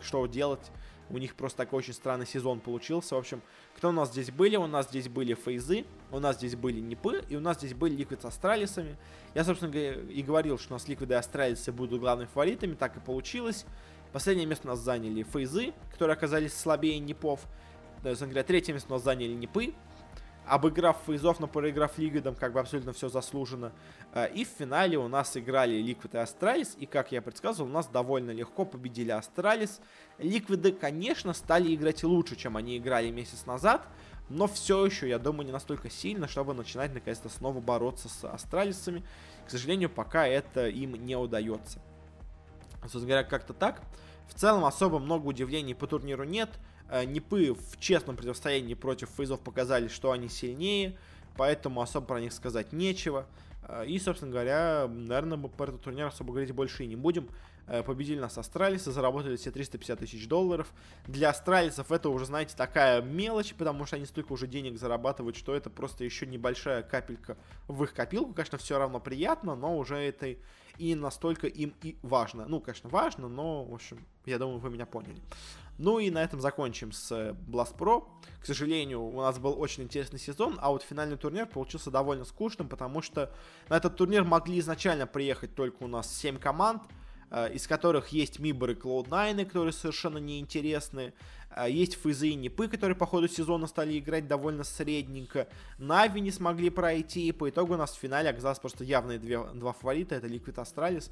что делать, у них просто такой очень странный сезон получился. В общем, кто у нас здесь были? У нас здесь были Фейзы, у нас здесь были Нипы, и у нас здесь были Liquid с Астралисами. Я, собственно, и говорил, что у нас Ликвиды и Астралисы будут главными фаворитами, так и получилось. Последнее место у нас заняли Фейзы, которые оказались слабее. Собственно говоря, третье место у нас заняли Нипы, обыграв фейзов, но проиграв Ликвидам, как бы абсолютно все заслужено. Э, и в финале у нас играли Liquid и Astralis, и, как я предсказывал, у нас довольно легко победили Astralis. Ликвиды, конечно, стали играть лучше, чем они играли месяц назад, но все еще, я думаю, не настолько сильно, чтобы начинать наконец-то снова бороться с Астралисами. К сожалению, пока это им не удается. Собственно говоря, как-то так. В целом особо много удивлений по турниру нет. Э, Непы в честном противостоянии против фейзов показали, что они сильнее, поэтому особо про них сказать нечего. Э, и, собственно говоря, наверное, мы про этот турнир особо говорить больше и не будем. Э, победили нас астралисы, заработали все 350 тысяч долларов. Для астралисов это уже, знаете, такая мелочь, потому что они столько уже денег зарабатывают, что это просто еще небольшая капелька в их копилку. Конечно, все равно приятно, но уже это и настолько им и важно. Ну, конечно, важно, но, в общем, я думаю, вы меня поняли. Ну и на этом закончим с э, Blast Pro. К сожалению, у нас был очень интересный сезон, а вот финальный турнир получился довольно скучным, потому что на этот турнир могли изначально приехать только у нас 7 команд, из которых есть Мибор и Cloud9, которые совершенно неинтересны. Э, есть Физы и Нипы, которые по ходу сезона стали играть довольно средненько. Нави не смогли пройти, и по итогу у нас в финале оказалось просто явные две, два фаворита, это Liquid Astralis.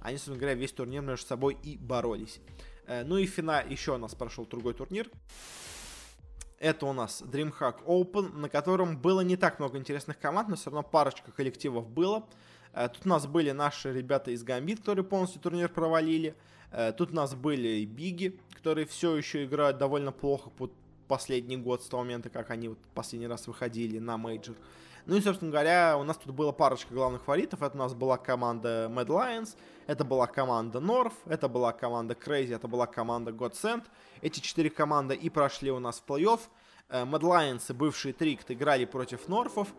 Они, собственно говоря, весь турнир между собой и боролись. Э, ну и финал, еще у нас прошел другой турнир. Это у нас DreamHack Open, на котором было не так много интересных команд, но все равно парочка коллективов было. Э, тут у нас были наши ребята из Gambit, которые полностью турнир провалили. Э, тут у нас были Биги, которые все еще играют довольно плохо под последний год, с того момента, как они вот последний раз выходили на мейджор. Ну и, собственно говоря, у нас тут была парочка главных фаворитов. Это у нас была команда Mad Lions, это была команда North, это была команда Crazy, это была команда Godsend. Эти четыре команды и прошли у нас в плей-офф. Э, Mad Lions, бывшие Tricked, играли против North-ов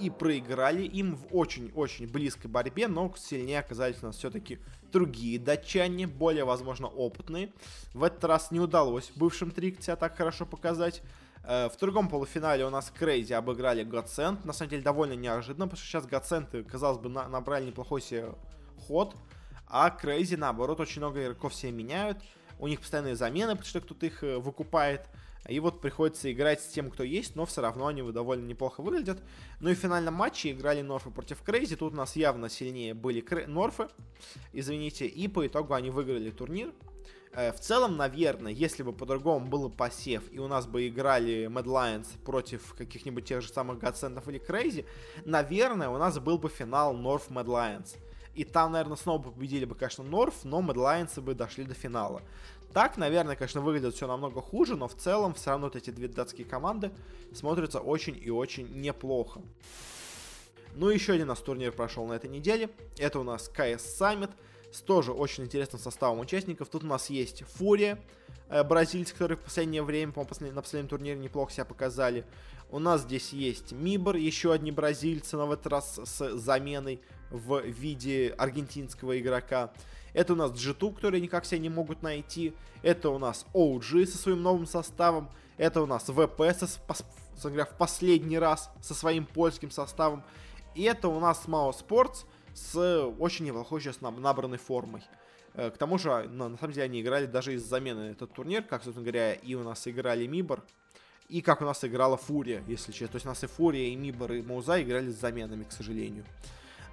и проиграли им в очень-очень близкой борьбе, но сильнее оказались у нас все-таки другие датчане, более, возможно, опытные. В этот раз не удалось бывшим Tricked себя так хорошо показать. Э, в другом полуфинале у нас Crazy обыграли Godsend. На самом деле довольно неожиданно, потому что сейчас Godsend, казалось бы, на набрали неплохой себе ход. А Crazy, наоборот, очень много игроков себе меняют. У них постоянные замены, потому что кто-то их э, выкупает. И вот приходится играть с тем, кто есть, но все равно они довольно неплохо выглядят. Ну и в финальном матче играли Норфы против Крейзи. Тут у нас явно сильнее были Крэ... Норфы, извините. И по итогу они выиграли турнир. Э, в целом, наверное, если бы по-другому было посев, и у нас бы играли Mad Lions против каких-нибудь тех же самых Godsendов или Crazy, наверное, у нас был бы финал North Mad Lions. И там, наверное, снова победили бы, конечно, North, но Mad Lions бы дошли до финала. Так, наверное, конечно, выглядит все намного хуже, но в целом все равно вот эти две датские команды смотрятся очень и очень неплохо. Ну, еще один у нас турнир прошел на этой неделе. Это у нас CS Summit с тоже очень интересным составом участников. Тут у нас есть Фурия, э, бразильцы, которые в последнее время, по на последнем турнире неплохо себя показали. У нас здесь есть Мибор, еще одни бразильцы, но в этот раз с заменой в виде аргентинского игрока. Это у нас G2, которые никак себя не могут найти. Это у нас OG со своим новым составом. Это у нас ВП со, в последний раз со своим польским составом. И это у нас Mao Sports, с очень неплохой сейчас набранной формой. К тому же, ну, на самом деле, они играли даже из замены этот турнир, как, собственно говоря, и у нас играли Мибор, и как у нас играла Фурия, если честно. То есть у нас и Фурия, и Мибор, и Мауза играли с заменами, к сожалению.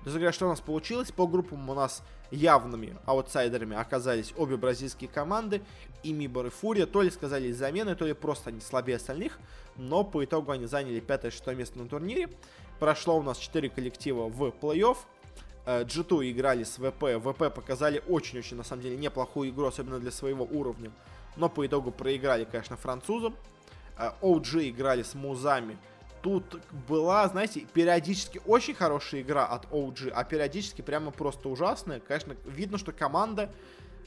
Есть, говоря, что у нас получилось? По группам у нас явными аутсайдерами оказались обе бразильские команды, и Мибор, и Фурия. То ли сказали замены, то ли просто они слабее остальных, но по итогу они заняли 5-6 место на турнире. Прошло у нас 4 коллектива в плей-офф. G2 э, играли с ВП. ВП показали очень-очень, на самом деле, неплохую игру, особенно для своего уровня. Но по итогу проиграли, конечно, французам. OG э, играли с Музами. Тут была, знаете, периодически очень хорошая игра от OG, а периодически прямо просто ужасная. Конечно, видно, что команда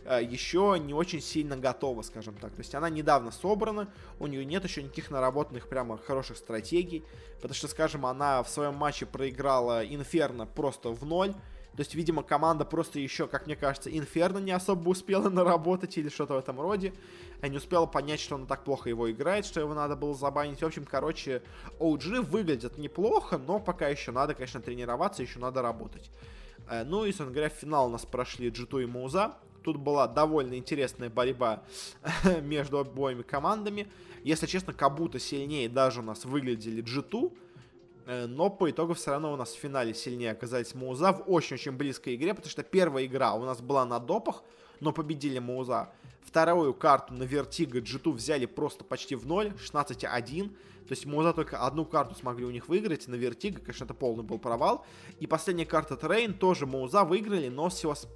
э, еще не очень сильно готова, скажем так. То есть она недавно собрана, у нее нет еще никаких наработанных прямо хороших стратегий. Потому что, скажем, она в своем матче проиграла Инферно просто в ноль. То есть, видимо, команда просто еще, как мне кажется, Инферно не особо успела наработать или что-то в этом роде. Я не успела понять, что он так плохо его играет, что его надо было забанить. В общем, короче, OG выглядит неплохо, но пока еще надо, конечно, тренироваться, еще надо работать. Э, ну и, собственно говоря, в финал у нас прошли G2 и Муза. Тут была довольно интересная борьба между обоими командами. Если честно, как будто сильнее даже у нас выглядели G2. Э, но по итогу все равно у нас в финале сильнее оказались Мауза в очень-очень близкой игре, потому что первая игра у нас была на допах, но победили Мауза. Вторую карту на Vertigo G2 взяли просто почти в ноль, 16-1. То есть Мауза только одну карту смогли у них выиграть, на Vertigo, конечно, это полный был провал. И последняя карта Train тоже Мауза выиграли, но всего с,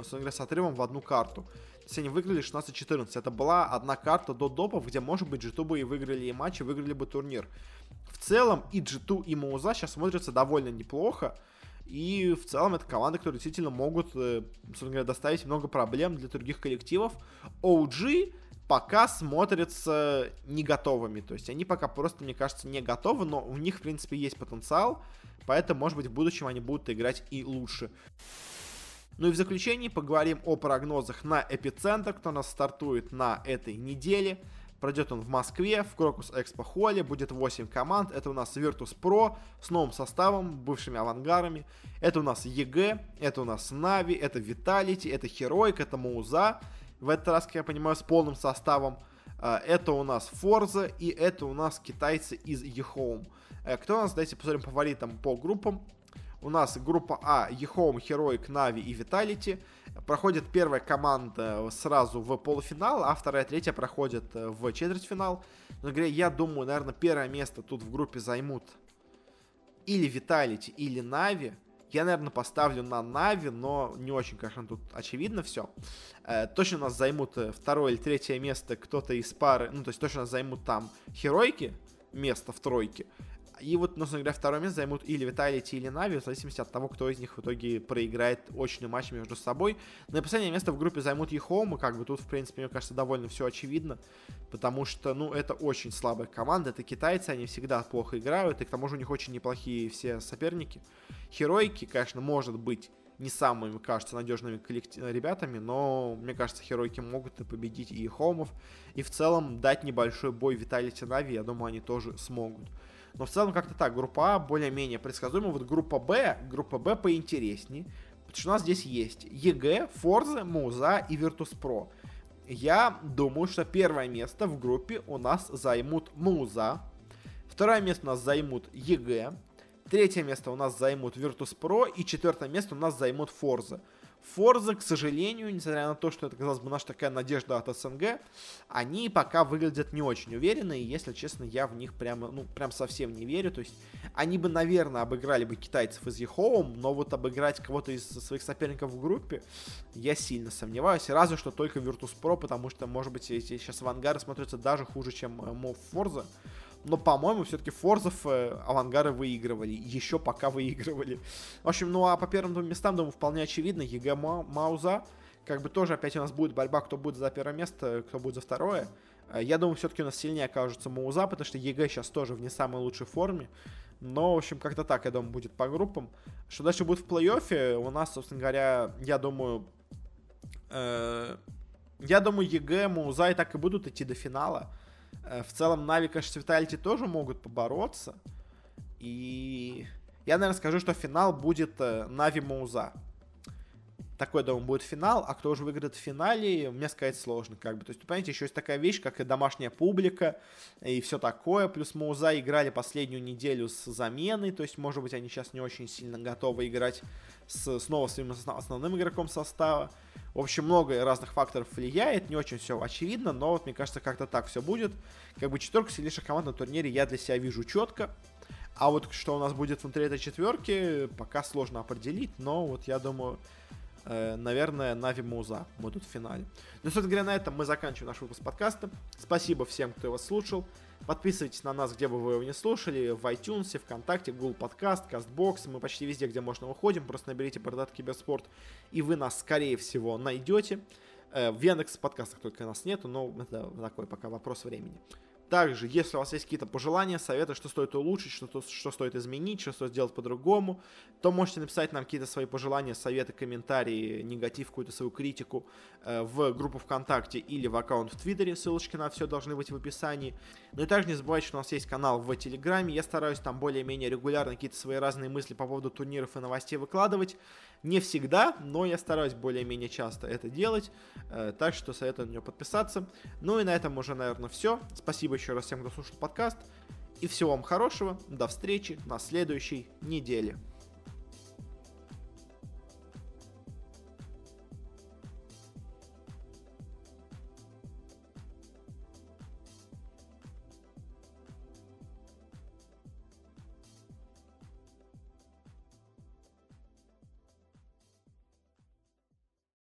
с отрывом в одну карту. Они выиграли 16-14. Это была одна карта до допов, где, может быть, G2 бы и выиграли и матч, и выиграли бы турнир. В целом и G2, и Мауза сейчас смотрятся довольно неплохо. И в целом это команды, которые действительно могут, э, собственно говоря, доставить много проблем для других коллективов. OG пока смотрятся не готовыми. То есть они пока просто, мне кажется, не готовы, но у них, в принципе, есть потенциал. Поэтому, может быть, в будущем они будут играть и лучше. Ну и в заключении поговорим о прогнозах на эпицентр, кто нас стартует на этой неделе. Пройдет он в Москве, в Крокус Экспо Холле, будет 8 команд. Это у нас Virtus Pro с новым составом, бывшими авангарами. Это у нас EG, это у нас Нави, это Vitality, это Heroic, это Мауза. В этот раз, как я понимаю, с полным составом. А, это у нас forZe и это у нас китайцы из eHome. Э, кто у нас, давайте посмотрим фаворитом по группам. У нас группа А, eHome, Heroic, Нави и Vitality проходит первая команда сразу в полуфинал, а вторая, третья проходит в четвертьфинал. Но говоря, я думаю, наверное, первое место тут в группе займут или Vitality, или Нави. Я, наверное, поставлю на Нави, но не очень, конечно, тут очевидно все. Э, точно нас займут второе или третье место кто-то из пары, ну, то есть точно нас займут там Херойки, место в тройке. И вот, ну, говоря, второе место займут или Vitality, или Нави, в зависимости от того, кто из них в итоге проиграет очный матч между собой. И последнее место в группе займут eHome, и как бы тут, в принципе, мне кажется, довольно все очевидно, потому что, ну, это очень слабая команда, это китайцы, они всегда плохо играют, и к тому же у них очень неплохие все соперники. Херойки, конечно, может быть не самыми, кажется, надежными коллектив... ребятами, но мне кажется, Херойки могут и победить eHome-ов, и в целом дать небольшой бой Vitality Нави, я думаю, они тоже смогут. Но в целом как-то так, группа А более-менее предсказуема. Вот группа Б, группа Б поинтереснее. Потому что у нас здесь есть EG, forZe, Мауза и Virtus.pro. Я думаю, что первое место в группе у нас займут Мауза. Второе место у нас займут EG. Третье место у нас займут Virtus.pro. И четвертое место у нас займут forZe. forZe, к сожалению, несмотря на то, что это, казалось бы, наша такая надежда от СНГ, они пока выглядят не очень уверенно, и, если честно, я в них прямо, ну, прям совсем не верю. То есть, они бы, наверное, обыграли бы китайцев из eHome, но вот обыграть кого-то из своих соперников в группе, я сильно сомневаюсь. Разве что только Virtus.pro, потому что, может быть, эти сейчас авангары смотрятся даже хуже, чем э, Мов forZe но, по-моему, все-таки Форзов э, авангары выигрывали, еще пока выигрывали. В общем, ну а по первым двум местам, думаю, вполне очевидно, ЕГЭ Мауза, как бы тоже опять у нас будет борьба, кто будет за первое место, кто будет за второе. Э, я думаю, все-таки у нас сильнее окажется Мауза, потому что ЕГЭ сейчас тоже в не самой лучшей форме. Но, в общем, как-то так, я думаю, будет по группам. Что дальше будет в плей-оффе, у нас, собственно говоря, я думаю... Э, я думаю, EG, Mouz а и так и будут идти до финала. Э, в целом, Na'Vi, конечно, с Vitality тоже могут побороться. И Я, наверное, скажу, что финал будет э, Na'Vi Mouz а такой, думаю, будет финал, а кто уже выиграет в финале, мне сказать сложно, как бы. То есть, понимаете, еще есть такая вещь, как и домашняя публика, и все такое. Плюс Mouz а играли последнюю неделю с заменой, то есть, может быть, они сейчас не очень сильно готовы играть с, снова своим основным игроком состава. В общем, много разных факторов влияет, не очень все очевидно, но вот мне кажется, как-то так все будет. Как бы четверка сильнейших команд на турнире я для себя вижу четко. А вот что у нас будет внутри этой четверки, пока сложно определить, но вот я думаю, наверное, Нави Муза будут в финале. Ну, собственно говоря, на этом мы заканчиваем наш выпуск подкаста. Спасибо всем, кто его слушал. Подписывайтесь на нас, где бы вы его не слушали, в iTunes, ВКонтакте, Google Подкаст, Castbox. Мы почти везде, где можно, выходим. Просто наберите Бородат Киберспорт, и вы нас, скорее всего, найдете. Э, в Яндекс подкастах только нас нету, но это такой пока вопрос времени. Также, если у вас есть какие-то пожелания, советы, что стоит улучшить, что, что стоит изменить, что стоит сделать по-другому, то можете написать нам какие-то свои пожелания, советы, комментарии, негатив, какую-то свою критику э, в группу ВКонтакте или в аккаунт в Твиттере. Ссылочки на все должны быть в описании. Ну и также не забывайте, что у нас есть канал в Телеграме. Я стараюсь там более-менее регулярно какие-то свои разные мысли по поводу турниров и новостей выкладывать. Не всегда, но я стараюсь более-менее часто это делать. Э, так что советую на него подписаться. Ну и на этом уже, наверное, все. Спасибо еще раз всем, кто слушал подкаст. И всего вам хорошего. До встречи на следующей неделе.